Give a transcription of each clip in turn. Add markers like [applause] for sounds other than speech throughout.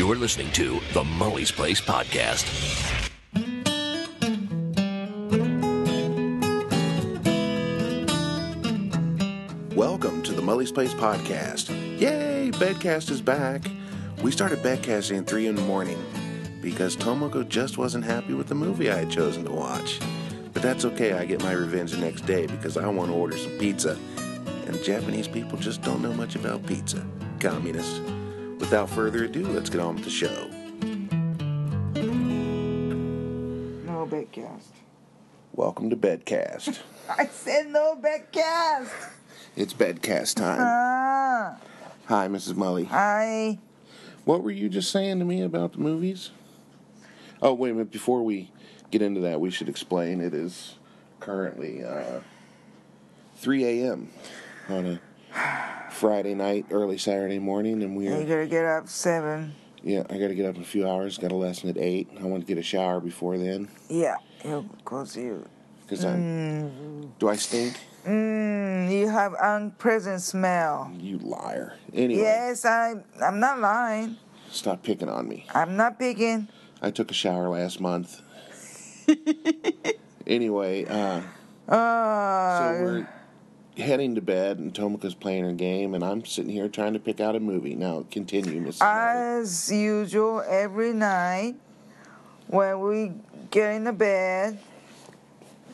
You're listening to the Mully's Place Podcast. Welcome to the Mully's Place podcast. Yay, Bedcast is back. We started Bedcasting at 3 in the morning because Tomoko just wasn't happy with the movie I had chosen to watch. But that's okay, I get my revenge the next day because I want to order some pizza. And Japanese people just don't know much about pizza. Communists. Without further ado, let's get on with the show. No bedcast. Welcome to Bedcast. [laughs] I said no bedcast. It's Bedcast time. Ah, Hi, Mrs. Mully. Hi. What were you just saying to me about the movies? Oh, wait a minute. Before we get into that, we should explain it is currently uh, 3 a.m. on a Friday night, early Saturday morning, and we're gotta get up seven. yeah. I got to get up in a few hours. Got a lesson at eight. I want to get a shower before then Yeah, you cause you. because I'm. Do I stink? Mmm, you have unpleasant smell. You liar. Anyway, Yes, I. I'm not lying. stop picking on me. I'm not picking. I took a shower last month. [laughs] anyway, uh, Uh, So we're heading to bed, and Tomoko's playing her game, and I'm sitting here trying to pick out a movie. Now, continue, Mrs. Mully. as usual, every night when we get in the bed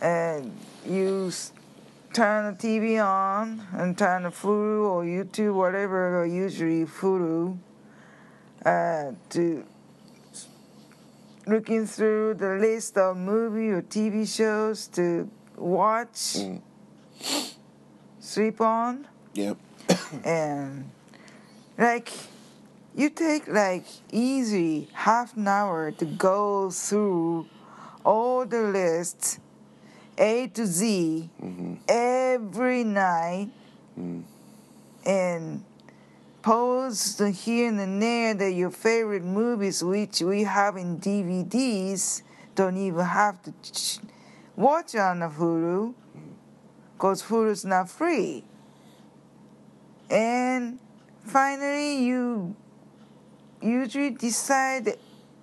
and you turn the TV on and turn the Hulu or YouTube, whatever, or usually Hulu, uh, to looking through the list of movie or TV shows to watch, Mm. Sleep on. Yep. [coughs] and like you take like easy half an hour to go through all the lists a to z mm-hmm. every night mm. and post here and there that your favorite movies which we have in dvds don't even have to ch- watch on the hulu because food is not free and finally you usually decide the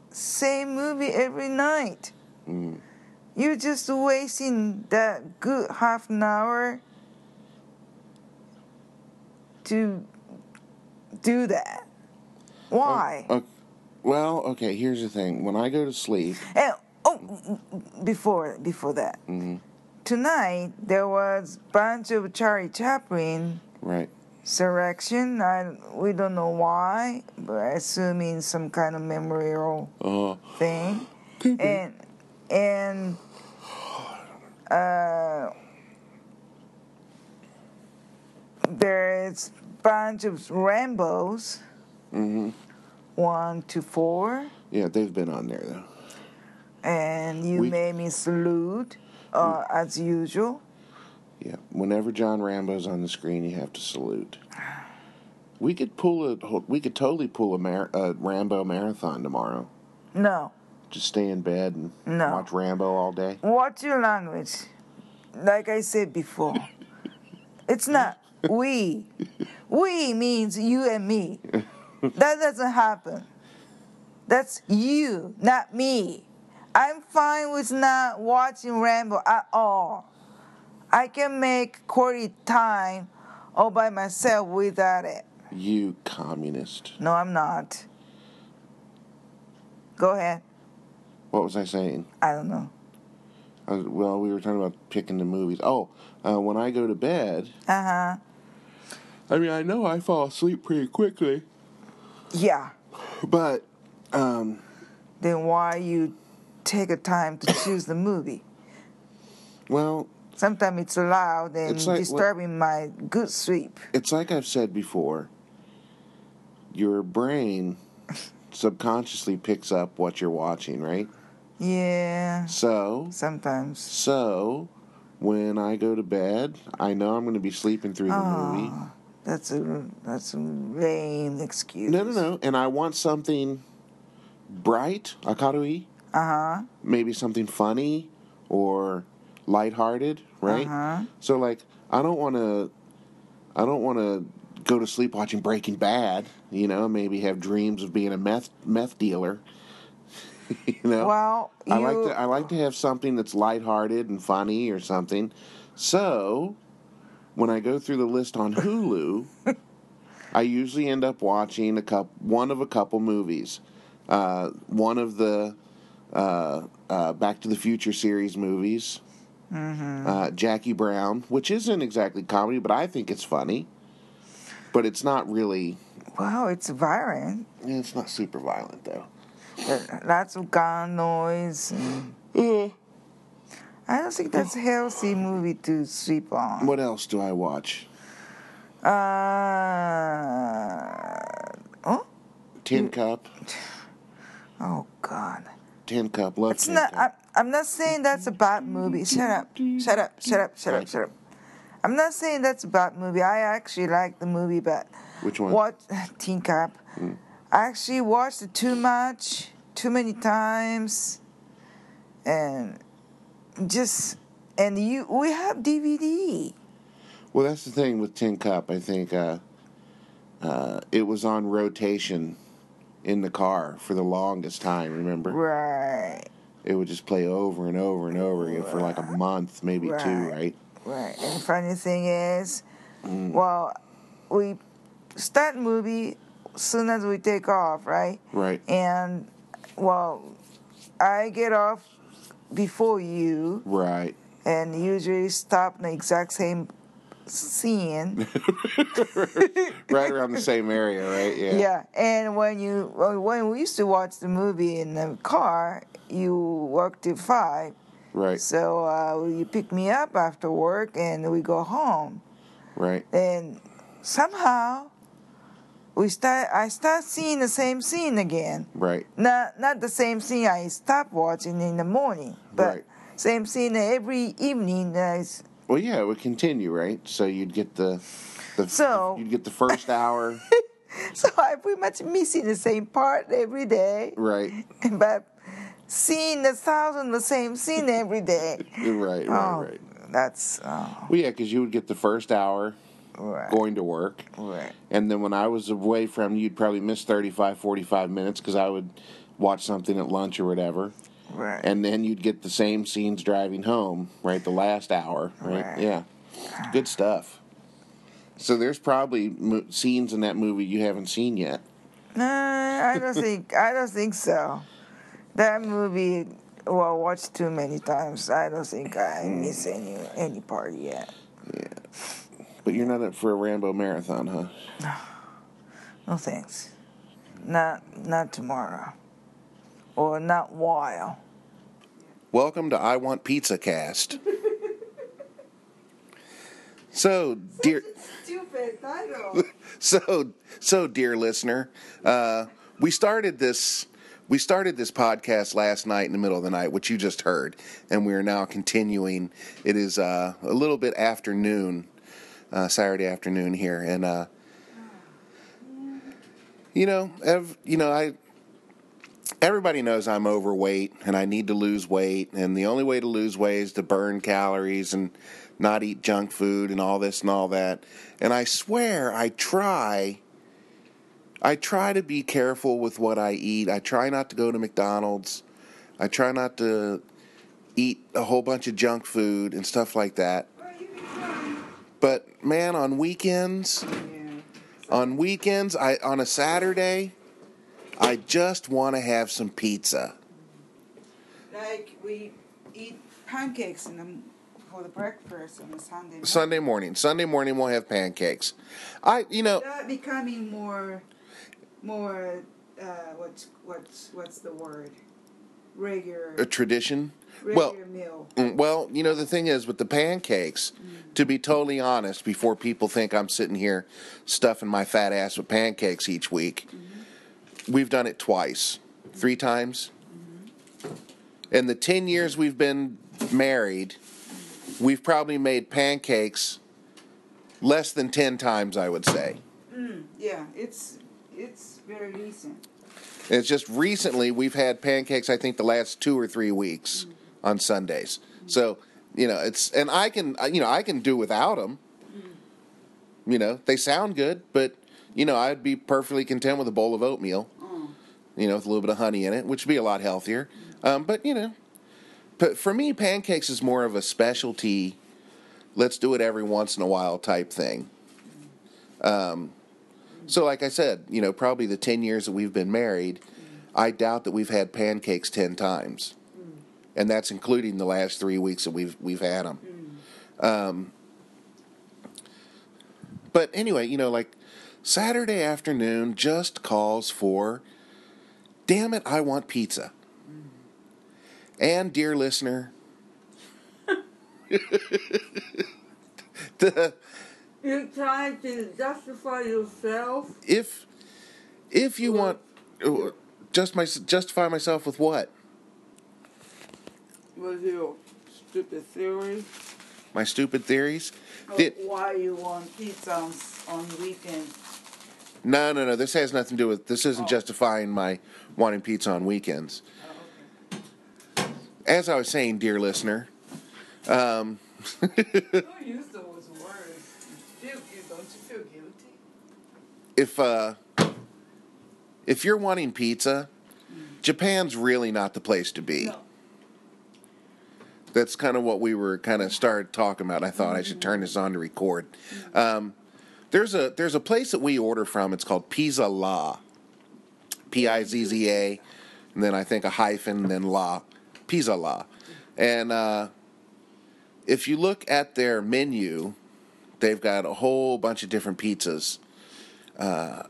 same movie every night Mm. you're just wasting that good half an hour to do that why Uh, well, okay, here's the thing. When I go to sleep, and oh before before that Mhm. Tonight there was bunch of charlie chaplin right, Surrection. I we don't know why, but I assume in some kind of memorial uh, thing. and and uh, there's bunch of Rambos, hmm one to four, yeah, they've been on there, though. and you We- made me salute uh, as usual. Yeah, whenever John Rambo's on the screen, you have to salute. We could pull a, we could totally pull a, mar- a Rambo marathon tomorrow. No, Just stay in bed and No. watch Rambo all day. Watch your language? Like I said before, it's not [laughs] we. We means you and me. That doesn't happen. That's you, not me. I'm fine with not watching Rambo at all. I can make quality time all by myself without it. You communist. No, I'm not. Go ahead. What was I saying? I don't know. Uh, well, we were talking about picking the movies. Oh, uh, when I go to bed, Uh huh. I mean, I know I fall asleep pretty quickly, Yeah. but um, then why you take a time to choose the movie? well, Sometimes it's loud and It's like disturbing my good sleep. it's like I've said before. Your brain [laughs] subconsciously picks up what you're watching, right? Yeah, So, sometimes. so when I go to bed, I know I'm going to be sleeping through the ah, movie. Oh, that's a that's a lame excuse. No, no, no. And I want something bright, akarui, Uh huh. maybe something funny or lighthearted, right? Uh-huh. So like I don't want to I don't want to go to sleep watching Breaking Bad. You know, maybe have dreams of being a meth meth dealer. [laughs] you know, Well, I like to I like to have something that's lighthearted and funny or something. So, when I go through the list on Hulu, [laughs] I usually end up watching a couple, one of a couple movies. Uh, one of the uh, uh, Back to the Future series movies. Uh, Jackie Brown, which isn't exactly comedy, but I think it's funny. But it's not really. Wow, it's violent. eh, It's not super violent though. Lots of gun noise. and- I don't think that's a healthy movie to sleep on. What else do I watch? Uh, oh, Tin Cup. oh God. Cup. Love It's not. I, I'm not saying that's a bad movie. Shut up. Shut up. Shut up. Shut up. Shut up. I'm not saying that's a bad movie. I actually like the movie, but Which one? What [laughs] Teen Cup? I actually watched it too much, too many times, and just and you. We have DVD. Well, that's the thing with Tin Cup. I think uh, uh, it was on rotation in the car for the longest time. Remember, Right. it would just play over and over and over again for like a month, maybe two, Right. right? Right. And the funny thing is, Mm. well, we start movie soon as we take off, right? Right. And well, I get off before you, Right. and usually stop in the exact same scene. [laughs] right around the same area, right? Yeah. yeah. And when you when we used to watch the movie in the car, you work till five. Right. So uh, you pick me up after work, and we go home. Right. and somehow we start I start seeing the same scene again. Right. Not not the same scene I stopped watching in the morning, but Right. same scene every evening. is- Well, yeah, it would continue, right? So you'd get the, the So- you'd get the first hour, [laughs] So I pretty much missing the same part every day, right? [laughs] but seeing the thousand the same scene every day. [laughs] Right. Right. Oh, Right. that's oh, Well, yeah, because you would get the first hour right, going to work. right. And then when I was away from you, you'd probably miss 35, 45 minutes because I would watch something at lunch or whatever. Right. And then you'd get the same scenes driving home, right? The last hour, right? Right. Yeah. Good stuff. So there's probably mo- scenes in that movie you haven't seen yet. I don't think I don't think so. That movie, well, watched too many times. I don't think I miss any any part yet. Yeah. But you're not up for a Rambo marathon, huh? No. [sighs] No thanks. Not not tomorrow, or not while. Welcome to I Want Pizza Cast. [laughs] so, dear. Stupid title. [laughs] so so dear listener uh, we started this we started this podcast last night in the middle of the night which you just heard and we are now continuing it is uh, a little bit afternoon uh, saturday afternoon here and uh, you know ev- you know i everybody knows i'm overweight and i need to lose weight and the only way to lose weight is to burn calories and not eat junk food and all this and all that and i swear i try I try to be careful with what I eat. I try not to go to McDonald's. I try not to eat a whole bunch of junk food and stuff like that. But man, on weekends, on weekends, I on a Saturday, I just want to have some pizza. Like we eat pancakes in the, for the breakfast on Sunday. morning. Sunday morning, Sunday morning we'll have pancakes. I, you know, That becoming more, more. Uh, what's what's what's the word? Regular. a tradition. regular Well, meal. Mm, Well, you know, the thing is with the pancakes, to be totally honest, before people think I'm sitting here stuffing my fat ass with pancakes each week, we've done it twice, three times. In the 10 years we've been married, we've probably made pancakes less than 10 times, I would say. Mm, yeah, it's it's very recent. It's just recently we've had pancakes. I think the last two or three weeks mm. on Sundays. So you know it's and I can you know I can do without them. Mm. You know, they sound good, but you know, I'd be perfectly content with a bowl of oatmeal. You know, with a little bit of honey in it, which would be a lot healthier. Um, but you know, but for me, pancakes is more of a specialty. Let's do it every once in a while type thing. Um, so, like I said, you know, probably the ten years that we've been married, I doubt that we've had pancakes ten times, and that's including the last three weeks that we've we've had them. Um, but anyway, you know, like Saturday afternoon just calls for, damn it, I want pizza. And dear listener, [laughs] the You try to justify yourself. if if you want uh, just my justify myself with what with your stupid theory my stupid theories Did- why you want pizza on, on weekends. No no no this has nothing to do with this isn't Oh. justifying my wanting pizza on weekends as i was saying dear listener um, [laughs] Don't use those words. You feel, don't you feel guilty? if uh if you're wanting pizza japan's really not the place to be No. that's kind of what we were kind of started talking about. I thought I should turn this on to record. Um, there's a there's a place that we order from. It's called Pizza La, P I Z Z A, and then I think a hyphen, then La, Pizza La, and uh, if you look at their menu, they've got a whole bunch of different pizzas. Uh,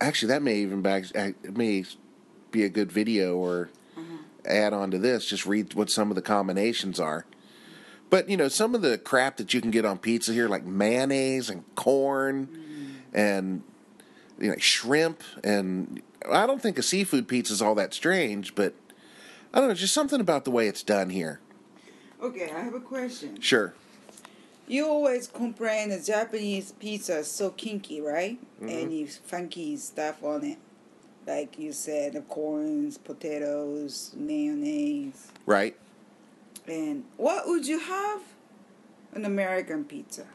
actually, that may even back it may be a good video or add on to this. Just read what some of the combinations are. But you know, some of the crap that you can get on pizza here, like mayonnaise and corn, and you know, shrimp, and I don't think a seafood pizza is all that strange, but I don't know, just something about the way it's done here. Okay, I have a question. Sure. You always complain the Japanese pizza is so kinky, right? Mm-hmm. And you funky stuff on it. Like you said, the corns, potatoes, mayonnaise. Right. And what would you have? An American pizza.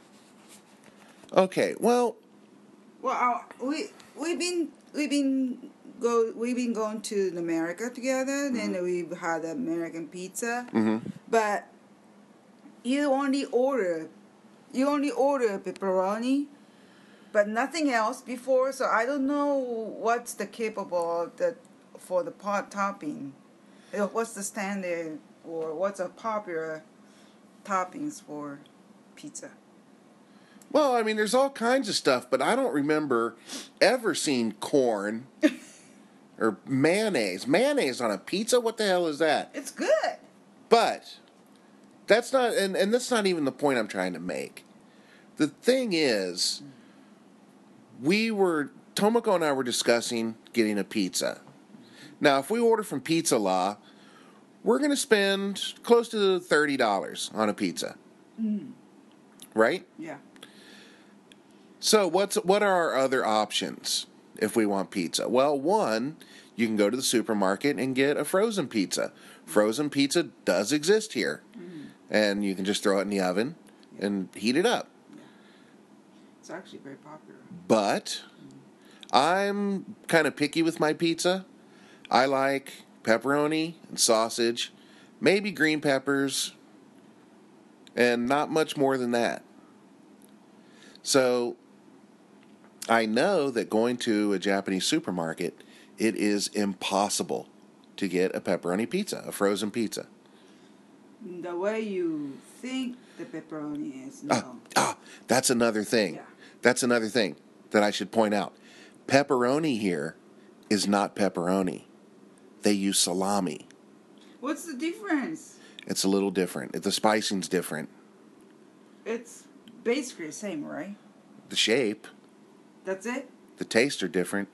Okay. Well, Well, our, we we've been we've been go we've been going to America together. Then we've had American pizza, hmm but you only order you only order pepperoni, but nothing else before. So I don't know what's the capable that for the pot topping. Uh, What's the standard or what's a popular toppings for pizza? well, I mean, there's all kinds of stuff, but I don't remember ever seeing corn [laughs] or mayonnaise. Mayonnaise on a pizza? What the hell is that? It's good. But that's not, and, and that's not even the point I'm trying to make. The thing is, we were, Tomoko and I were discussing getting a pizza. Now, if we order from Pizza La, we're going to spend close to $30 on a pizza. Mm. Right? Yeah. So what's what are our other options if we want pizza? Well, one, you can go to the supermarket and get a frozen pizza. Frozen pizza does exist here. Mm. And you can just throw it in the oven and heat it up. Yeah. It's actually very popular. But I'm kind of picky with my pizza. I like pepperoni and sausage, maybe green peppers, and not much more than that. So I know that going to a Japanese supermarket, it is impossible to get a pepperoni pizza, a frozen pizza. The way you think the pepperoni is, no. Ah, ah, that's another thing. Yeah. That's another thing that I should point out. Pepperoni here is not pepperoni. They use salami. What's the difference? It's a little different. The spicing's different. It's basically the same, right? The shape, That's it? the tastes are different.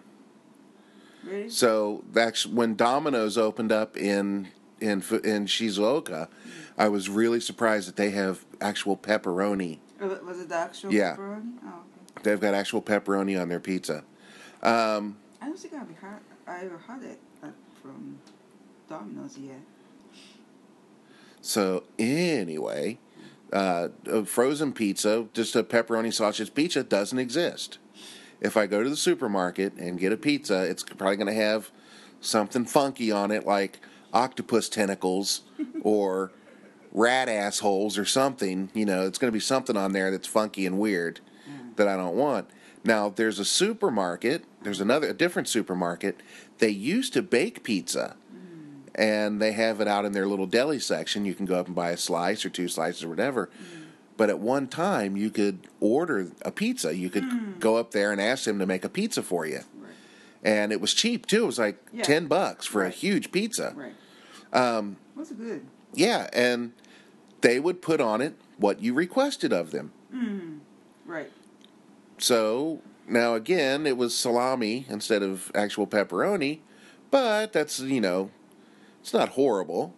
Really? So that's when Domino's opened up in in in Shizuoka. I was really surprised that they have actual pepperoni. Uh, Was it the actual Yeah. pepperoni? Oh, okay. They've got actual pepperoni on their pizza. Um, I don't think I've had, ever had it from Domino's yet. So anyway, Uh, a frozen pizza, just a pepperoni sausage pizza, doesn't exist. If I go to the supermarket and get a pizza, it's probably going to have something funky on it, like octopus tentacles [laughs] or rat assholes or something. You know, it's going to be something on there that's funky and weird that I don't want. Now, there's a supermarket. There's another, a different supermarket. They used to bake pizza, and they have it out in their little deli section. You can go up and buy a slice or two slices or whatever. But at one time, you could order a pizza. You could go up there and ask them to make a pizza for you, Right. and it was cheap too. It was like Yeah. ten bucks for a huge pizza. Right. Um, good? Yeah, and they would put on it what you requested of them. Right. So now again, it was salami instead of actual pepperoni, but that's you know, it's not horrible.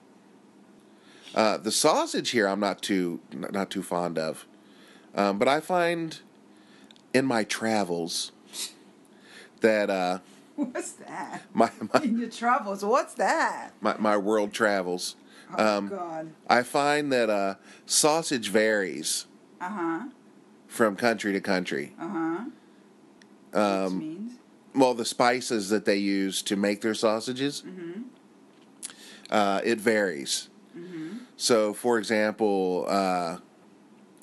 Uh, the sausage here, I'm not too not too fond of, um, but I find in my travels that uh, What's that? my, my In your travels, what's that? my my world travels, Oh Um, God. I find that uh, sausage varies Uh huh. from country to country. Uh huh. Um, Which means. well, the spices that they use to make their sausages, uh, it varies. So, for example, uh,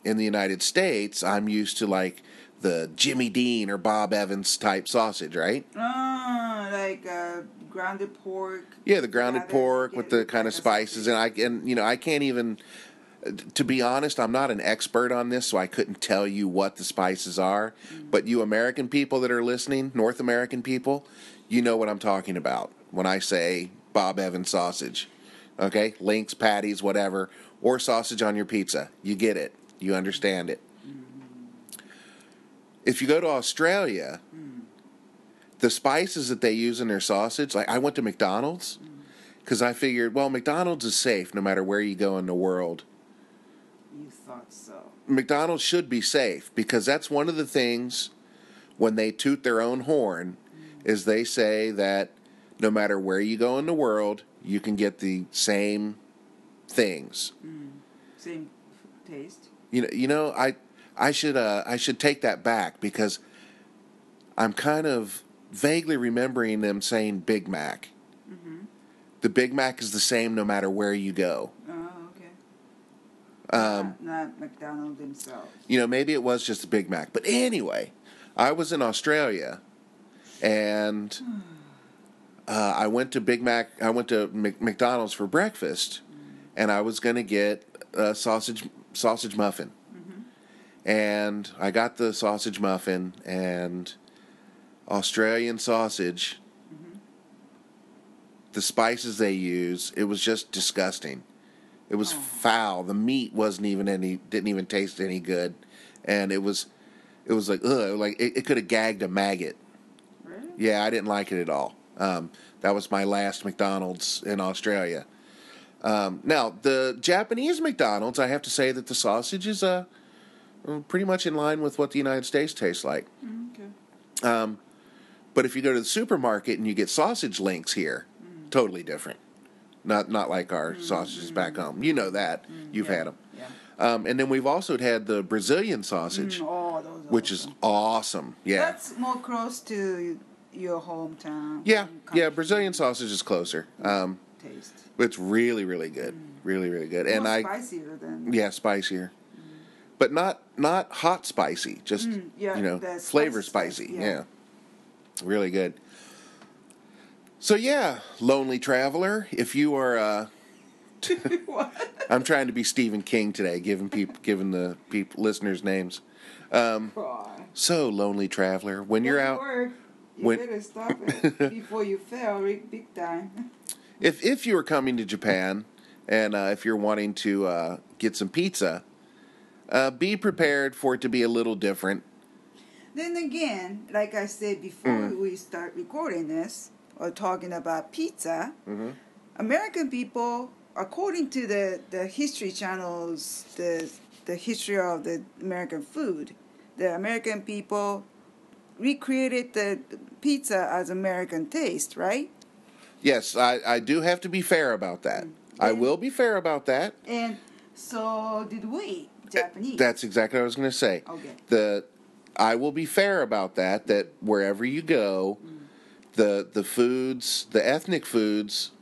in the United States, I'm used to like the Jimmy Dean or Bob Evans type sausage, right? Ah, like uh, grounded pork. Yeah, the grounded pork with the kind of spices, and I and you know I can't even. To be honest, I'm not an expert on this, so I couldn't tell you what the spices are. Mm. But you American people that are listening, North American people, you know what I'm talking about when I say Bob Evans sausage. Okay, links, patties, whatever, or sausage on your pizza. You get it. You understand it. Mm. If you go to Australia, mm. the spices that they use in their sausage, like I went to McDonald's because I figured, well, McDonald's is safe no matter where you go in the world. You thought so. McDonald's should be safe because that's one of the things when they toot their own horn is they say that no matter where you go in the world, you can get the same things. Same taste. You know, you know, I I should uh, I should take that back because I'm kind of vaguely remembering them saying Big Mac. The Big Mac is the same no matter where you go. Um, not, not McDonald's themselves. you know, maybe it was just a Big Mac. But anyway, I was in Australia, and [sighs] uh, I went to Big Mac. I went to Mc- McDonald's for breakfast, and I was going to get a sausage sausage muffin. And I got the sausage muffin and Australian sausage. The spices they use, it was just disgusting. It was foul. The meat wasn't even any didn't even taste any good, and it was it was like ugh, like it, it could have gagged a maggot. Really? Yeah, I didn't like it at all. Um, that was my last McDonald's in Australia. Um, now the Japanese McDonald's, I have to say that the sausage is uh, pretty much in line with what the United States tastes like. Mm, okay. Um, but if you go to the supermarket and you get sausage links here, totally different. Not not like our sausages back home. You know that you've yeah, had them. Yeah. Um, and then we've also had the Brazilian sausage, Mm, oh, which is awesome. awesome. Yeah. That's more close to your hometown. yeah, yeah. Brazilian sausage is closer. Um, taste. it's really, really good. Really, really good. And I, spicier than yeah, spicier, but not not hot spicy. Just Mm, yeah, you know, flavor spicy spicy. yeah. yeah. really good. So yeah, lonely traveler. If you are, uh, [laughs] what? I'm trying to be Stephen King today, giving people, giving the people listeners names. Um, so lonely traveler, when you're out, work. You when- better stop it [laughs] before you fail big, big time. if if you are coming to Japan, and uh, if you're wanting to uh, get some pizza, uh, be prepared for it to be a little different. Then again, like I said before Mm. we start recording this or talking about pizza, Mm-hmm. American people, according to the, the History Channel's the the history of the American food, the American people recreated the pizza as American taste, right? Yes, I, I do have to be fair about that. I will be fair about that. And so did we. Japanese. That's exactly what I was going to say. Okay. The I will be fair about that. That wherever you go, the the foods, the ethnic foods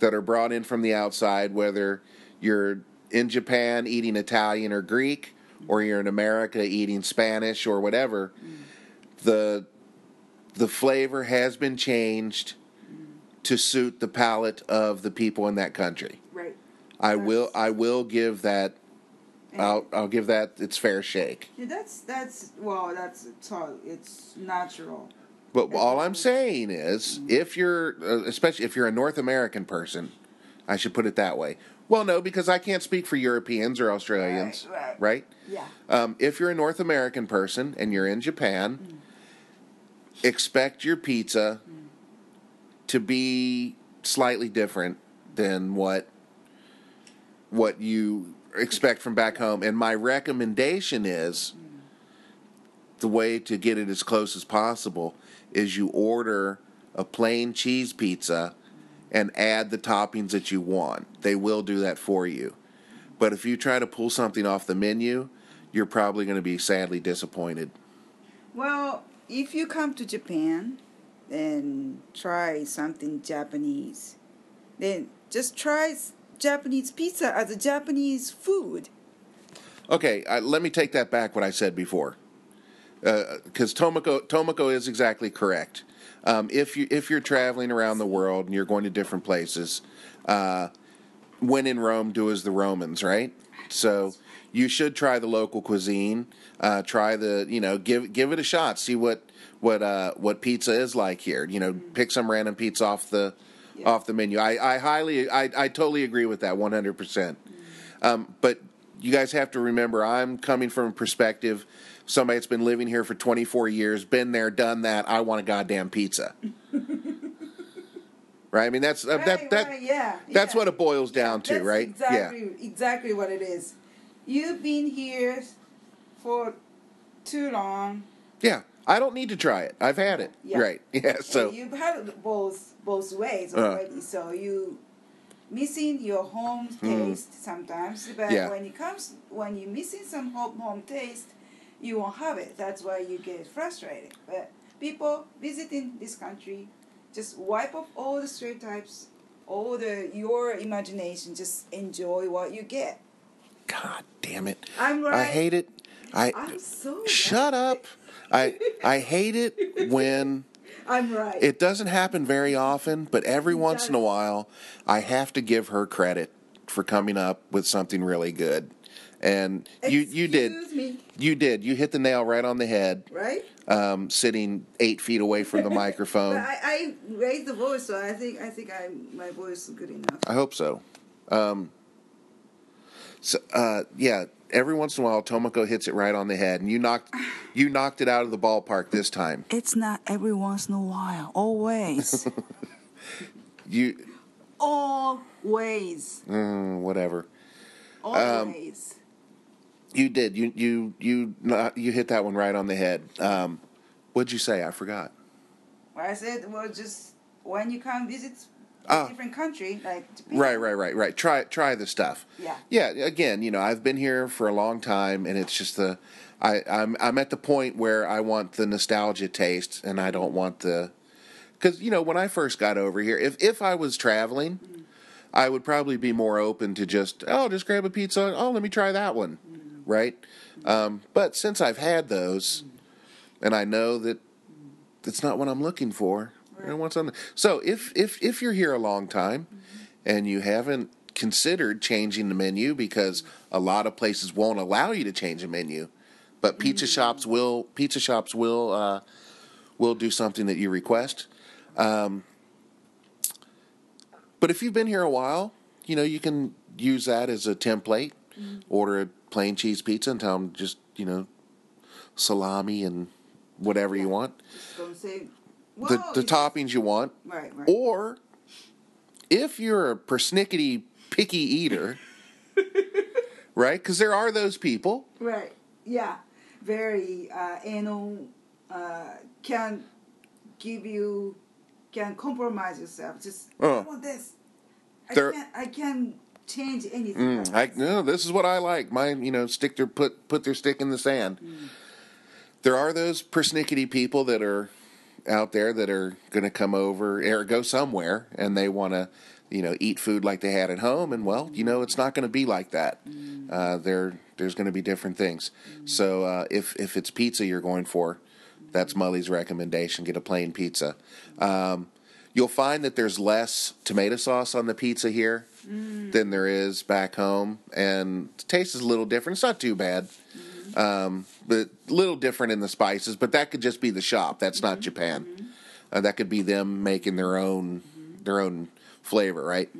that are brought in from the outside, whether you're in Japan eating Italian or Greek, or you're in America eating Spanish or whatever, the the flavor has been changed to suit the palate of the people in that country. right. I will I will give that I'll I'll give that its fair shake. Yeah, that's that's well, that's it's natural. But all I'm saying is, if you're, uh, especially if you're a North American person, I should put it that way. Well, no, because I can't speak for Europeans or Australians, Right, right. Yeah. Um, if you're a North American person and you're in Japan, expect your pizza to be slightly different than what what you expect from back home. And my recommendation is the way to get it as close as possible is you order a plain cheese pizza and add the toppings that you want. They will do that for you. But if you try to pull something off the menu, you're probably going to be sadly disappointed. Well, if you come to Japan and try something Japanese, then just try Japanese pizza as a Japanese food. Okay, uh, let me take that back. What I said before, because Tomoko Tomoko is exactly correct. Um, if you if you're traveling around the world and you're going to different places, uh, when in Rome, do as the Romans, right? So you should try the local cuisine. Uh, try the you know give give it a shot. See what what uh, what pizza is like here. You know, pick some random pizza off the Yeah. off the menu. I, I highly I, I totally agree with that 100. percent um, but you guys have to remember, I'm coming from a perspective somebody that's been living here for 24 years, been there, done that. I want a goddamn pizza. [laughs] right? I mean, that's uh, that Right, that right, yeah, that's yeah. what it boils down to, That's right? Exactly, exactly what it is. You've been here for too long. Yeah, yeah. I don't need to try it. I've had it. Yeah. Right? [laughs] Yeah. So and you've had it both both ways Uh. already. so you missing your home taste sometimes. But Hmm. Yeah. when it comes when you're missing some home home taste, you won't have it. That's why you get frustrated. But people visiting this country, just wipe off all the stereotypes, all the your imagination. Just enjoy what you get. God damn it. I'm right. I hate it. I I'm so shut right. up. I I hate it when [laughs] I'm right. It doesn't happen very often, but every once in a while, I have to give her credit for coming up with something really good. And you you did me, you did you hit the nail right on the head. right? Um, sitting eight feet away from the [laughs] But microphone. I, I raised the voice, so I think I think I my voice is good enough. I hope so. Um, so uh, yeah, every once in a while, Tomoko hits it right on the head, and you knocked you knocked it out of the ballpark this time. It's not every once in a while. Always. [laughs] You Always. mm, whatever. Always. You did. You you you you hit that one right on the head. Um, what'd you say? I forgot. what I said well, just when you come visit Ah. a different country, like Japan. Right, right, right, right. Try try the stuff. Yeah. Yeah. Again, you know, I've been here for a long time, and it's just the I I'm I'm at the point where I want the nostalgia taste, and I don't want the because you know when I first got over here, if if I was traveling. I would probably be more open to just oh, just grab a pizza. Oh, let me try that one, right? Um, but since I've had those, and I know that that's not what I'm looking for. I want something. So if if if you're here a long time and you haven't considered changing the menu because a lot of places won't allow you to change a menu, but pizza shops will pizza shops will uh, will do something that you request. Um, but if you've been here a while, you know you can use that as a template. Order a plain cheese pizza and tell them just you know salami and whatever you want say. the, "Whoa, the it's-" toppings you want, Right, right. or if you're a persnickety picky eater, [laughs] right? Because there are those people. Right. Yeah. Very uh, anal. Uh, can give you can compromise yourself. Just Uh. I want this. I There- can I can change anything. Mm, I no, this is what I like. My, you know, stick their put put their stick in the sand. There are those persnickety people that are out there that are going to come over or go somewhere and they want to, you know, eat food like they had at home. And well, you know, it's not going to be like that. Uh, there, there's going to be different things. So uh, if if it's pizza you're going for, that's Mully's recommendation. Get a plain pizza. Um, you'll find that there's less tomato sauce on the pizza here than there is back home, and the taste is a little different. It's not too bad, um, but a little different in the spices. But that could just be the shop. That's not Japan. Uh, that could be them making their own their own flavor, right?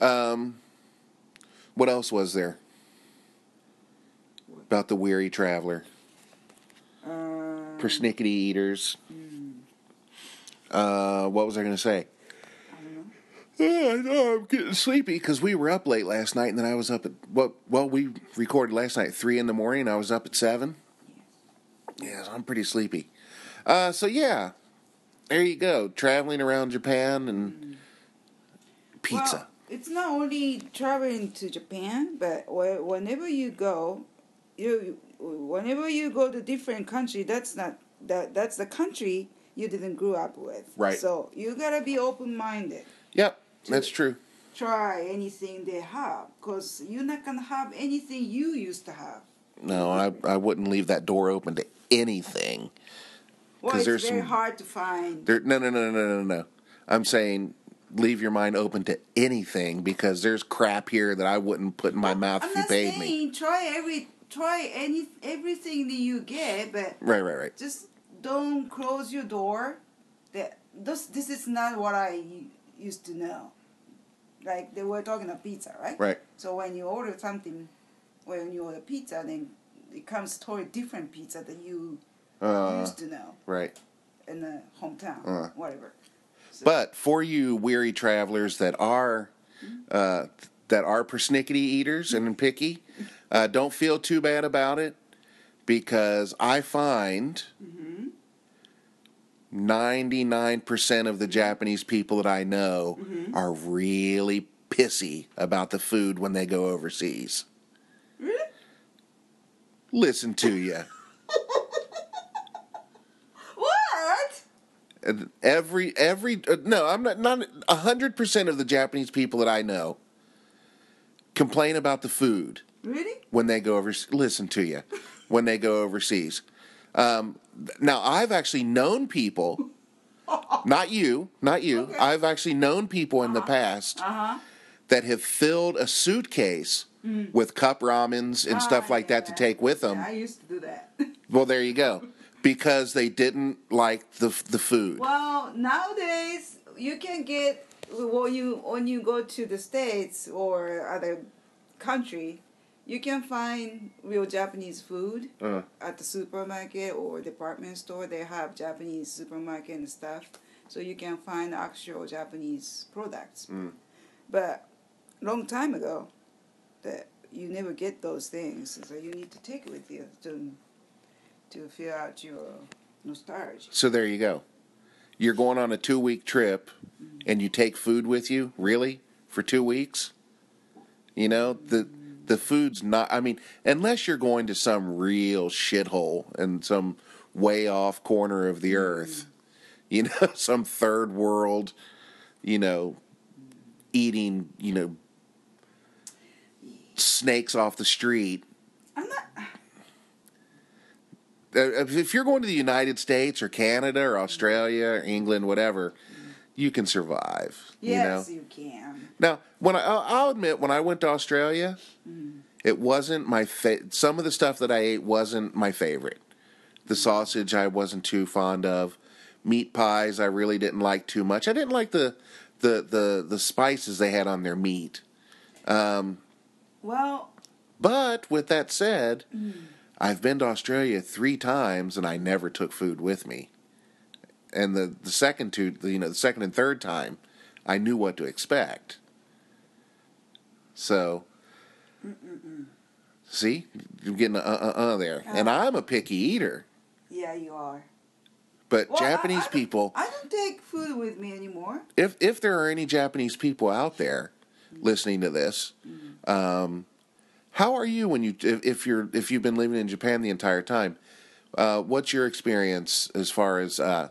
Um, what else was there about the weary traveler? Um, persnickety eaters. Uh, what was I going to say? I know I'm getting sleepy because we were up late last night, and then I was up at well, well, we recorded last night at three in the morning. And I was up at seven. Yeah, so I'm pretty sleepy. Uh, so yeah, there you go, traveling around Japan and pizza. Well, it's not only traveling to Japan, but whenever you go, you whenever you go to different country, that's not that that's the country you didn't grow up with. Right. So you gotta be open minded. yep, that's true. Try anything they have, cause you're not gonna have anything you used to have. No, I I wouldn't leave that door open to anything. Well, it's there's very some- hard to find. There, no, no, no, no, no, no. I'm saying leave your mind open to anything because there's crap here that I wouldn't put in my mouth I'm if you not paid saying me. try every try any everything that you get, but Right, right, right. just don't close your door. That this this is not what I used to know. Like they were talking of pizza, right? Right. So when you order something, when you order pizza, then it comes totally different pizza than you uh, used to know. Right. In the hometown, uh. whatever. So. But for you weary travelers that are, mm-hmm. uh, that are persnickety eaters and mm-hmm. picky, uh, don't feel too bad about it, because I find. Mm-hmm 99% of the Japanese people that I know mm-hmm. are really pissy about the food when they go overseas. Really? Listen to you. [laughs] what? Every every uh, no, I'm not not 100% of the Japanese people that I know complain about the food. Really? When they go over listen to you. when they go overseas. Um, now I've actually known people, [laughs] not you, not you. Okay. I've actually known people in the past Uh huh. that have filled a suitcase with cup ramens and stuff like that to take with them. I used to do that. [laughs] Well, there you go, because they didn't like the the food. Well, nowadays you can get when you when you go to the states or other country, you can find real Japanese food Uh. at the supermarket or department store. They have Japanese supermarket and stuff, so you can find actual Japanese products. Mm. But long time ago, that you never get those things, so you need to take it with you to to fill out your nostalgia. So there you go. You're going on a two week trip and you take food with you, really? For two weeks? You know, the the food's not I mean, unless you're going to some real shithole in some way off corner of the mm-hmm. earth, you know, [laughs] some third world, you know, eating, you know, snakes off the street. I'm not. uh, if you're going to the United States or Canada or mm-hmm. Australia or England, whatever, mm-hmm. you can survive. Yes, You know. you can. Now, when I, I'll I'll admit, when I went to Australia, Mm. it wasn't my fa- some of the stuff that I ate wasn't my favorite. The sausage I wasn't too fond of. Meat pies I really didn't like too much. I didn't like the the the, the spices they had on their meat. Well, But with that said, Mm. I've been to Australia three times and I never took food with me. And the, the second two, you know, the second and third time, I knew what to expect. So, see, you're getting a uh uh uh there. And I'm a picky eater, yeah, you are. but Well, Japanese I don't- people, I don't take food with me anymore. if if there are any Japanese people out there listening to this. Um, how are you when you if, if you're if you've been living in Japan the entire time? Uh, what's your experience as far as uh,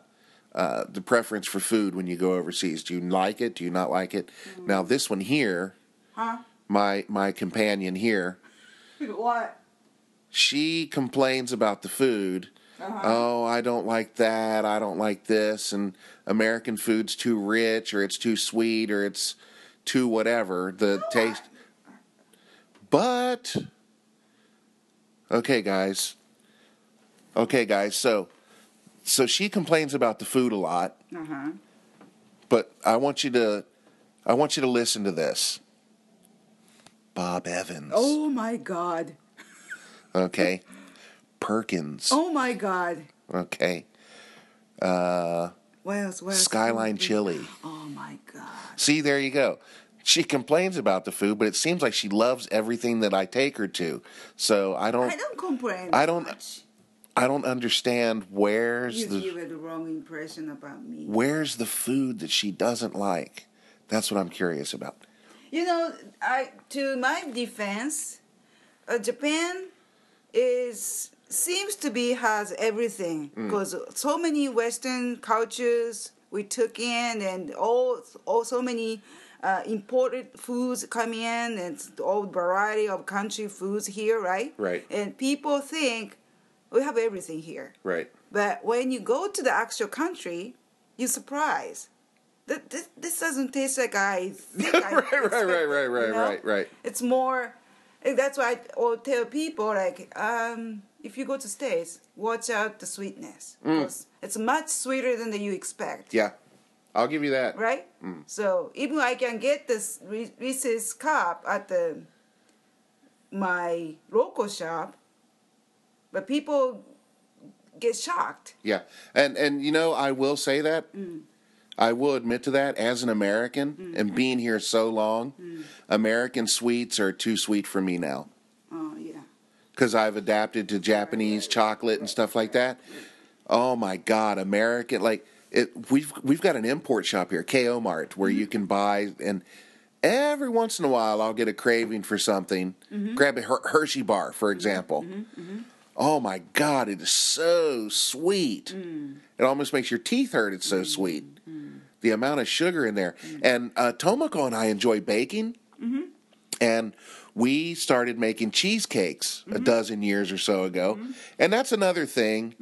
uh, the preference for food when you go overseas? Do you like it? Do you not like it? Now this one here, Huh? My my companion here, [laughs] What? she complains about the food. Oh, I don't like that. I don't like this. And American food's too rich, or it's too sweet, or it's too whatever. The taste. But okay, guys. Okay, guys. So, so she complains about the food a lot. Uh huh. But I want you to, I want you to listen to this. Bob Evans. Oh my God. Okay. [laughs] Perkins. Oh my God. Okay. Uh, What else? What else? Skyline Chili. Oh my God. See, there you go. She complains about the food, but it seems like she loves everything that I take her to. So I don't, I don't complain. I don't- Much. I don't understand where's You the give her the wrong impression about me. where's the food that she doesn't like. That's what I'm curious about. You know, I to my defense, uh, Japan is seems to be has everything Mm. because so many Western cultures we took in, and all all so many uh, imported foods come in, and all variety of country foods here, right? Right. And people think we have everything here. Right. But when you go to the actual country, you're surprised. Th- This, this doesn't taste like I think I Right, right, right, right, right, you know? right, right. It's more. That's why I will tell people like, um, if you go to states, watch out the sweetness. 'cause It's much sweeter than you expect. Mm. Yeah. I'll give you that. Right. So even I can get this Re- Reese's cup at the my local shop, but people get shocked. Yeah. And and you know, I will say that. Mm. I will admit to that as an American mm-hmm. and being here so long, Mm. American sweets are too sweet for me now. Oh yeah. because I've adapted to Japanese chocolate and stuff like that. Oh my God, American like it. We've we've got an import shop here, KO Mart, where you mm-hmm. can buy and every once in a while I'll get a craving for something. Mm-hmm. Grab a Her- Hershey bar, for example. Oh my God, it is so sweet. Mm. It almost makes your teeth hurt. It's so mm. sweet. Mm. The amount of sugar in there. And uh, Tomoko and I enjoy baking and we started making cheesecakes a dozen years or so ago and that's another thing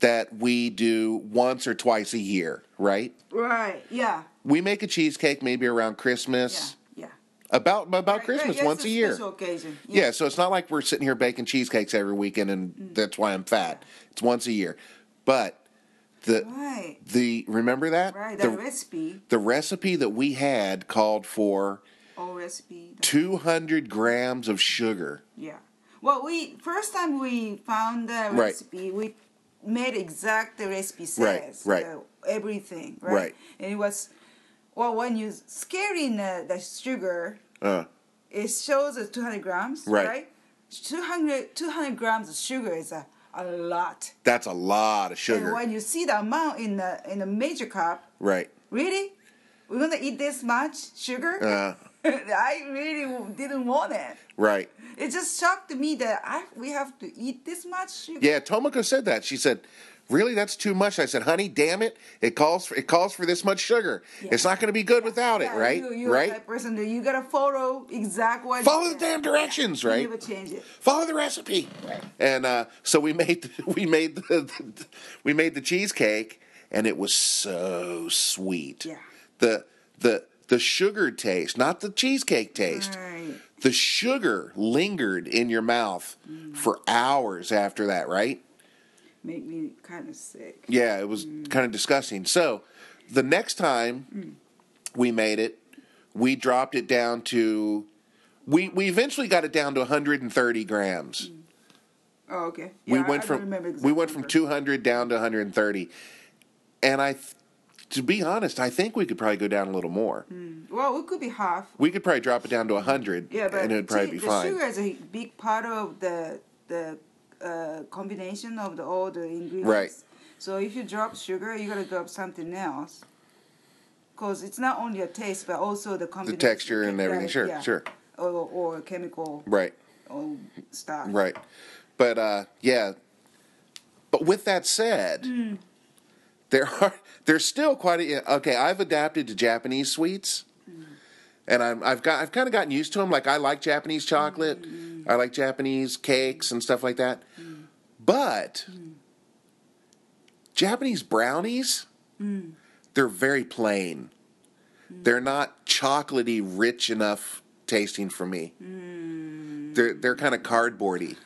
that we do once or twice a year right Right. Yeah. we make a cheesecake maybe around christmas Yeah. about about Right, christmas right, once a year occasion. yeah. so it's not like we're sitting here baking cheesecakes every weekend and that's why i'm fat it's once a year but the Right. the remember that Right. the, The recipe. the recipe that we had called for Old recipe. 200 grams of sugar Yeah. Well, we first time we found the Right. recipe, we made exact the recipe says. Right, right. uh, everything. Right. Right. And it was, well, when you scare in the, the sugar, uh, it shows the 200 grams. Right. Right. 200, 200 grams of sugar is a, a lot. that's a lot of sugar. And when you see the amount in the in the major cup, right really, we're gonna eat this much sugar? uh, [laughs] I really didn't want it. right It just shocked me that I we have to eat this much sugar. Yeah, Tomoko said that. She said, "Really, that's too much." I said, "Honey, damn it! It calls for it calls for this much sugar. It's not going to be good without it, right? You, you're right? person you gotta follow exact what. Follow the damn directions, You right? never change it. Follow the recipe." And uh, so we made the, [laughs] we made the, [laughs] we made the cheesecake, and it was so sweet. Yeah. The the the sugar taste, not the cheesecake taste. Right. The sugar lingered in your mouth Mm. for hours after that, right? Make me kind of sick. Yeah, it was mm. kind of disgusting. So the next time mm. we made it, we dropped it down to we we eventually got it down to 130 grams. Mm. Oh, okay. we Yeah, I- went I from the we went from 200 down to 130. And I th- to be honest, I think we could probably go down a little more. Well, it could be half. We could probably drop it down to 100 Yeah, but and it would probably see, be the fine. sugar is a big part of the the uh, combination of the all the ingredients. Right. So if you drop sugar, you gotta drop something else. because it's not only a taste but also the combination. the texture and everything. Right, Sure, yeah. sure. Or, or chemical Right, or stuff. right. But uh, yeah. But with that said, there are there's still quite a okay. I've adapted to Japanese sweets, and I'm, I've got I've kind of gotten used to them. Like I like Japanese chocolate, I like Japanese cakes and stuff like that. But Japanese brownies, they're very plain. They're not chocolatey, rich enough tasting for me. They're they're kind of cardboardy.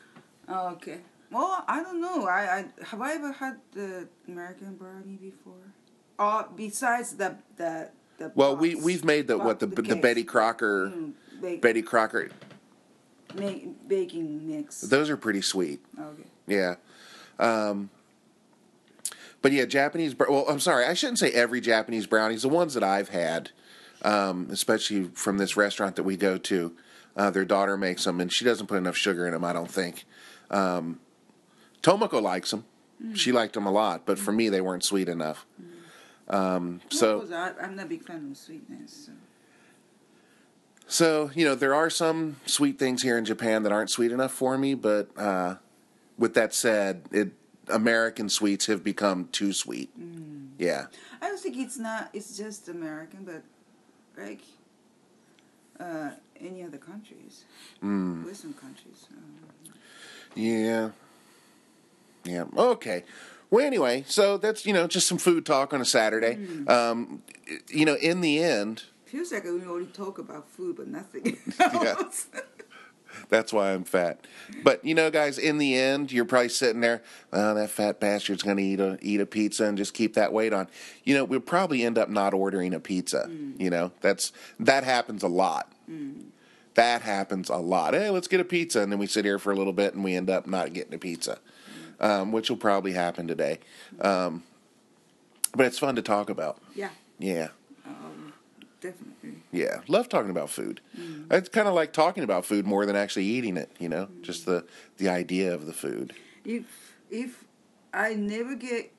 Oh, okay. Well, I don't know. I, I have I ever had the American brownie before? Or besides the the the. Well, we box- we've made the box- what the the, cake. Betty Crocker Mm, Betty Crocker. ma- baking mix. Those are pretty sweet. okay. Yeah. Um, but yeah, Japanese. Well, I'm sorry, I shouldn't say every Japanese brownies. The ones that I've had, um, especially from this restaurant that we go to, uh, their daughter makes them, and she doesn't put enough sugar in them. I don't think. Um, Tomoko likes them. She liked them a lot, but for me, they weren't sweet enough. Um, so. I, I'm not a big fan of sweetness. So. So, you know, there are some sweet things here in Japan that aren't sweet enough for me, but uh, with that said, it American sweets have become too sweet. Yeah. I don't think it's not. It's just American, but like uh, any other countries, Mm. Western countries. Um, Yeah. Yeah. Okay. Well, anyway, so that's, you know, just some food talk on a Saturday. Mm. Um, you know, in the end, feels like we only talk about food, but nothing [laughs] Yeah. That's why I'm fat. But you know, guys, in the end, you're probably sitting there. Oh, that fat bastard's going to eat a eat a pizza and just keep that weight on. You know, we'll probably end up not ordering a pizza. Mm. You know, that's that happens a lot. Mm. That happens a lot. Hey, let's get a pizza, and then we sit here for a little bit, and we end up not getting a pizza, um, which will probably happen today. Um, but it's fun to talk about. yeah, Yeah. definitely. Yeah, love talking about food. It's kind of like talking about food more than actually eating it. You know, just the the idea of the food. If if I never get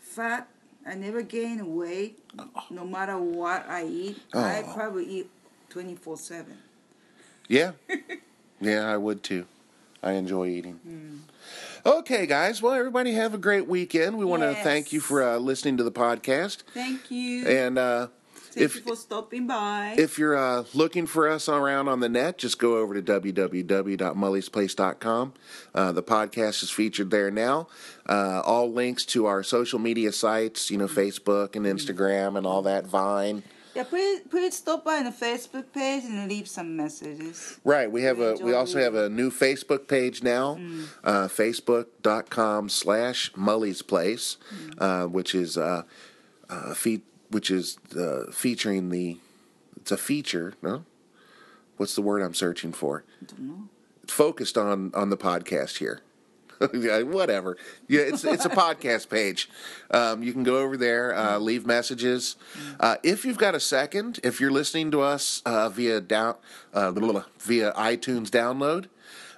fat, I never gain weight, no matter what I eat, I Oh. probably eat twenty four seven. Yeah, [laughs] yeah, I would too. I enjoy eating. Okay, guys. Well, everybody have a great weekend. We want to thank you for uh, listening to the podcast, Thank you. and uh, Thank if you for stopping by. If you're uh, looking for us around on the net, just go over to www.mullysplace.com. Uh, the podcast is featured there now. Uh, all links to our social media sites, you know, Facebook and Instagram and all that, Vine. Yeah, please please stop by on the Facebook page and leave some messages. Right. We have a. We also have a new Facebook page now, uh, Facebook.com slash Mully's Place, uh, which is uh, uh, fe- which is uh, featuring the. It's a feature. No, what's the word I'm searching for? don't know. It's focused on on the podcast here. [laughs] Yeah, Whatever. Yeah, it's it's a podcast page. Um, you can go over there, uh, leave messages. Uh, if you've got a second, if you're listening to us uh, via down uh, via iTunes download,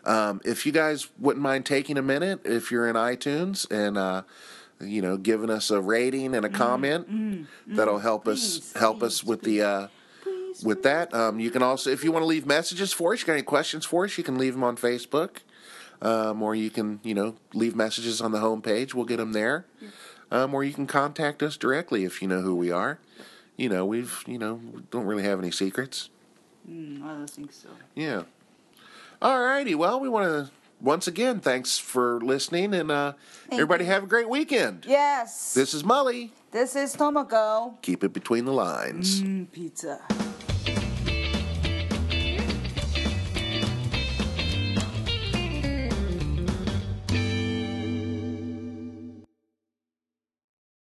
um, if you guys wouldn't mind taking a minute, if you're in iTunes and uh, you know giving us a rating and a comment, that'll help us Please, help us please, with the. Uh, with that, um, you can also, if you want to leave messages for us, you got any questions for us, you can leave them on Facebook, um, or you can, you know, leave messages on the homepage. We'll get them there, um, or you can contact us directly if you know who we are. You know, we've, you know, we don't really have any secrets. Mm, I don't think so. Yeah. All righty. Well, we want to once again thanks for listening, and uh, everybody have a great weekend. Yes. This is Mully. This is Tomoko. Keep it between the lines. Mm, pizza.